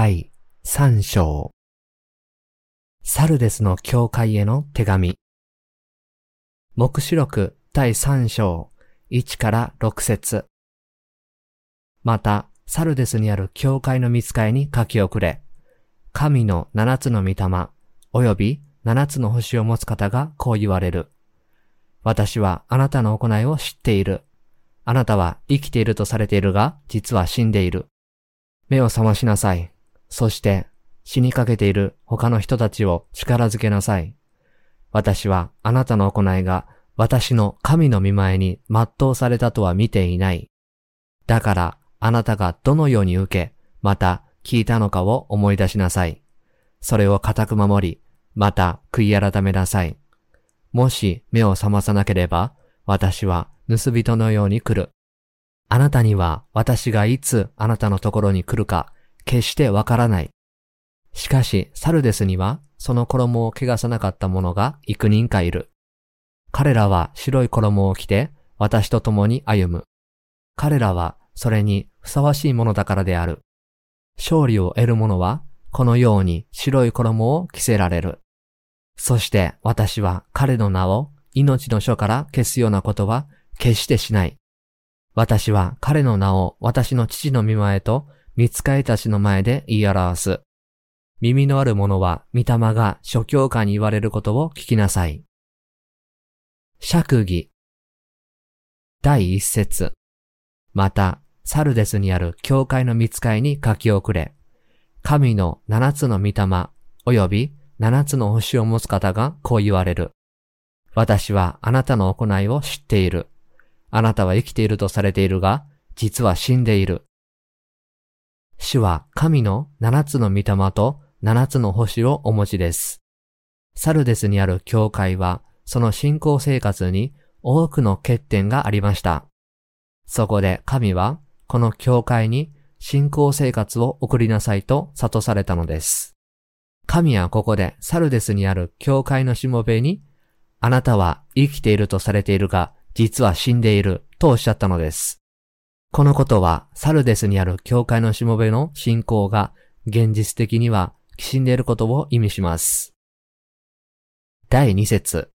第3章サルデスの教会への手紙目視録第3章1から6節また、サルデスにある教会の見つかいに書き遅れ、神の七つの御霊、及び七つの星を持つ方がこう言われる。私はあなたの行いを知っている。あなたは生きているとされているが、実は死んでいる。目を覚ましなさい。そして死にかけている他の人たちを力づけなさい。私はあなたの行いが私の神の見前に全うされたとは見ていない。だからあなたがどのように受け、また聞いたのかを思い出しなさい。それを固く守り、また悔い改めなさい。もし目を覚まさなければ、私は盗人のように来る。あなたには私がいつあなたのところに来るか決してわからない。しかし、サルデスには、その衣を汚さなかった者が幾人かいる。彼らは白い衣を着て、私と共に歩む。彼らは、それにふさわしいものだからである。勝利を得る者は、このように白い衣を着せられる。そして私は彼の名を命の書から消すようなことは決してしない。私は彼の名を私の父の見前と見つかいたちの前で言い表す。耳のある者は、御霊が諸教官に言われることを聞きなさい。釈義。第一節。また、サルデスにある教会の見つかいに書き遅れ、神の七つの御霊、及び七つの星を持つ方がこう言われる。私はあなたの行いを知っている。あなたは生きているとされているが、実は死んでいる。主は神の七つの御霊と七つの星をお持ちです。サルデスにある教会は、その信仰生活に多くの欠点がありました。そこで神は、この教会に信仰生活を送りなさいと悟されたのです。神はここでサルデスにある教会のしもべに、あなたは生きているとされているが、実は死んでいるとおっしゃったのです。このことは、サルデスにある教会のしもべの信仰が現実的にはきしんでいることを意味します。第2節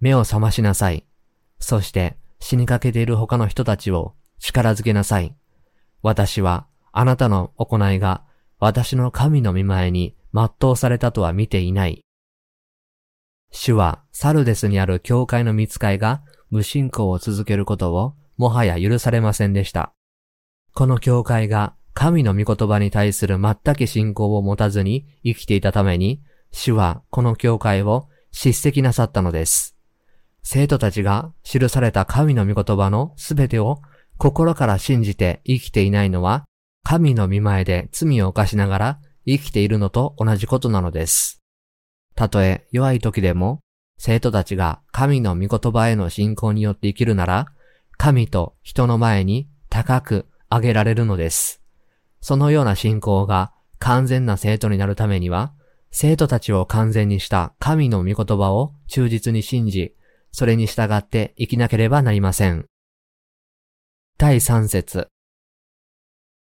目を覚ましなさい。そして死にかけている他の人たちを力づけなさい。私はあなたの行いが私の神の見前に全うされたとは見ていない。主はサルデスにある教会の見つかいが無信仰を続けることをもはや許されませんでした。この教会が神の御言葉に対する全く信仰を持たずに生きていたために、主はこの教会を叱責なさったのです。生徒たちが記された神の御言葉のすべてを心から信じて生きていないのは、神の見前で罪を犯しながら生きているのと同じことなのです。たとえ弱い時でも、生徒たちが神の御言葉への信仰によって生きるなら、神と人の前に高く上げられるのです。そのような信仰が完全な生徒になるためには、生徒たちを完全にした神の御言葉を忠実に信じ、それに従って生きなければなりません。第三節。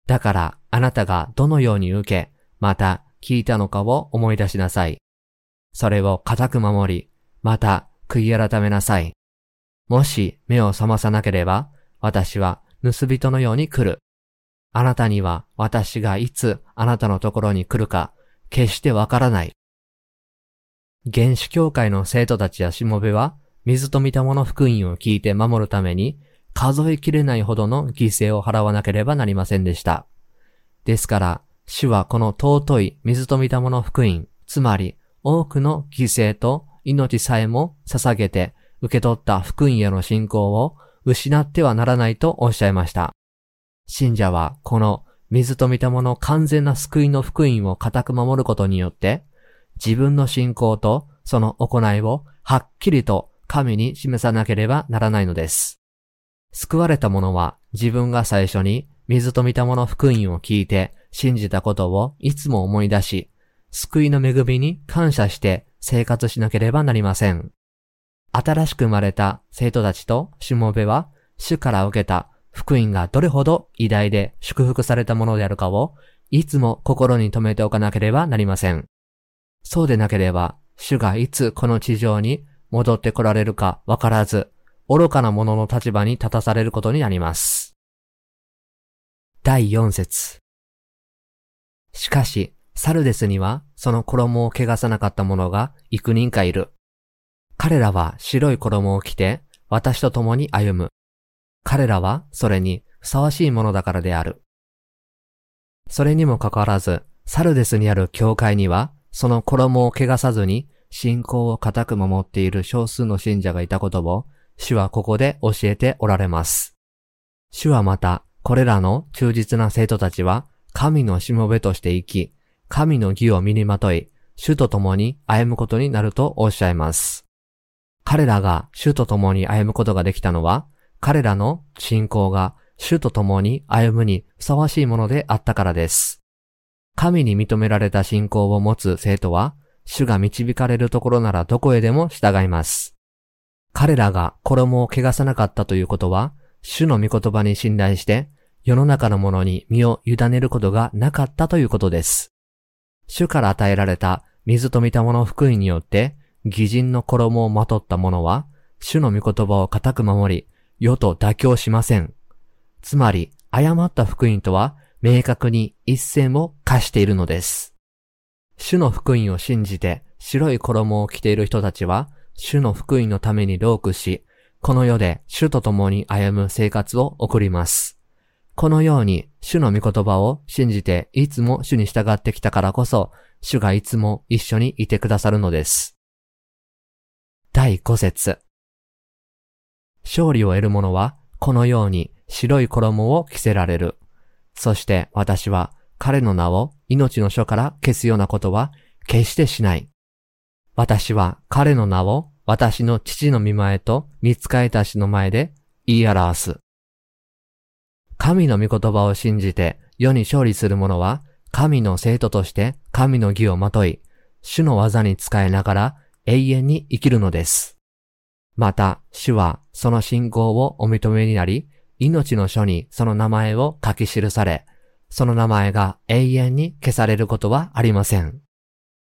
だからあなたがどのように受け、また聞いたのかを思い出しなさい。それを固く守り、また悔い改めなさい。もし目を覚まさなければ、私は盗人のように来る。あなたには私がいつあなたのところに来るか、決してわからない。原始教会の生徒たちやしもべは、水と見たもの福音を聞いて守るために、数えきれないほどの犠牲を払わなければなりませんでした。ですから、主はこの尊い水と見たもの福音、つまり多くの犠牲と命さえも捧げて受け取った福音への信仰を失ってはならないとおっしゃいました。信者はこの水と見たもの完全な救いの福音を固く守ることによって、自分の信仰とその行いをはっきりと神に示さなければならないのです。救われた者は自分が最初に水と見たもの福音を聞いて信じたことをいつも思い出し、救いの恵みに感謝して生活しなければなりません。新しく生まれた生徒たちとしもべは、主から受けた福音がどれほど偉大で祝福されたものであるかをいつも心に留めておかなければなりません。そうでなければ、主がいつこの地上に戻って来られるかわからず、愚かな者の立場に立たされることになります。第4節しかし、サルデスにはその衣を汚さなかった者が幾人かいる。彼らは白い衣を着て私と共に歩む。彼らはそれにふさわしいものだからである。それにもかかわらず、サルデスにある教会には、その衣を汚さずに信仰を固く守っている少数の信者がいたことを、主はここで教えておられます。主はまた、これらの忠実な生徒たちは、神のしもべとして生き、神の義を身にまとい、主と共に歩むことになるとおっしゃいます。彼らが主と共に歩むことができたのは、彼らの信仰が主と共に歩むにふさわしいものであったからです。神に認められた信仰を持つ生徒は、主が導かれるところならどこへでも従います。彼らが衣を汚さなかったということは、主の御言葉に信頼して、世の中のものに身を委ねることがなかったということです。主から与えられた水と御霊の福音によって、偽人の衣をまとった者は、主の御言葉を固く守り、世と妥協しません。つまり、誤った福音とは、明確に一線を課しているのです。主の福音を信じて白い衣を着ている人たちは、主の福音のために労苦し、この世で主と共に歩む生活を送ります。このように主の御言葉を信じていつも主に従ってきたからこそ、主がいつも一緒にいてくださるのです。第5節勝利を得る者は、このように白い衣を着せられる。そして私は彼の名を命の書から消すようなことは決してしない。私は彼の名を私の父の見前と見つかいたちの前で言い表す。神の御言葉を信じて世に勝利する者は神の生徒として神の義をまとい、主の技に使えながら永遠に生きるのです。また、主はその信仰をお認めになり、命の書にその名前を書き記され、その名前が永遠に消されることはありません。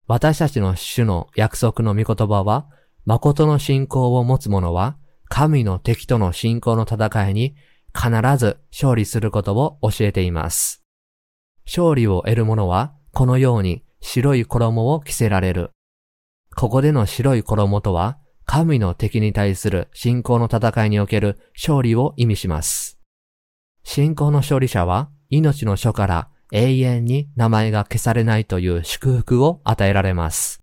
私たちの主の約束の御言葉は、誠の信仰を持つ者は、神の敵との信仰の戦いに必ず勝利することを教えています。勝利を得る者は、このように白い衣を着せられる。ここでの白い衣とは、神の敵に対する信仰の戦いにおける勝利を意味します。信仰の勝利者は命の書から永遠に名前が消されないという祝福を与えられます。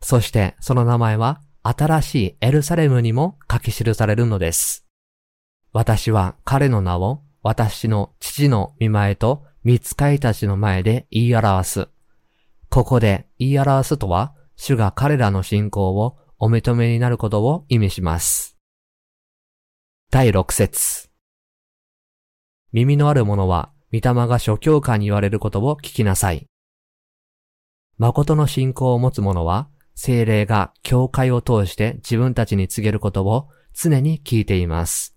そしてその名前は新しいエルサレムにも書き記されるのです。私は彼の名を私の父の見前と見つかいたちの前で言い表す。ここで言い表すとは、主が彼らの信仰をお認めになることを意味します。第6節耳のある者は、御霊が諸教官に言われることを聞きなさい。誠の信仰を持つ者は、精霊が教会を通して自分たちに告げることを常に聞いています。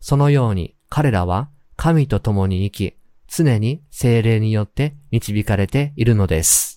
そのように彼らは神と共に生き、常に精霊によって導かれているのです。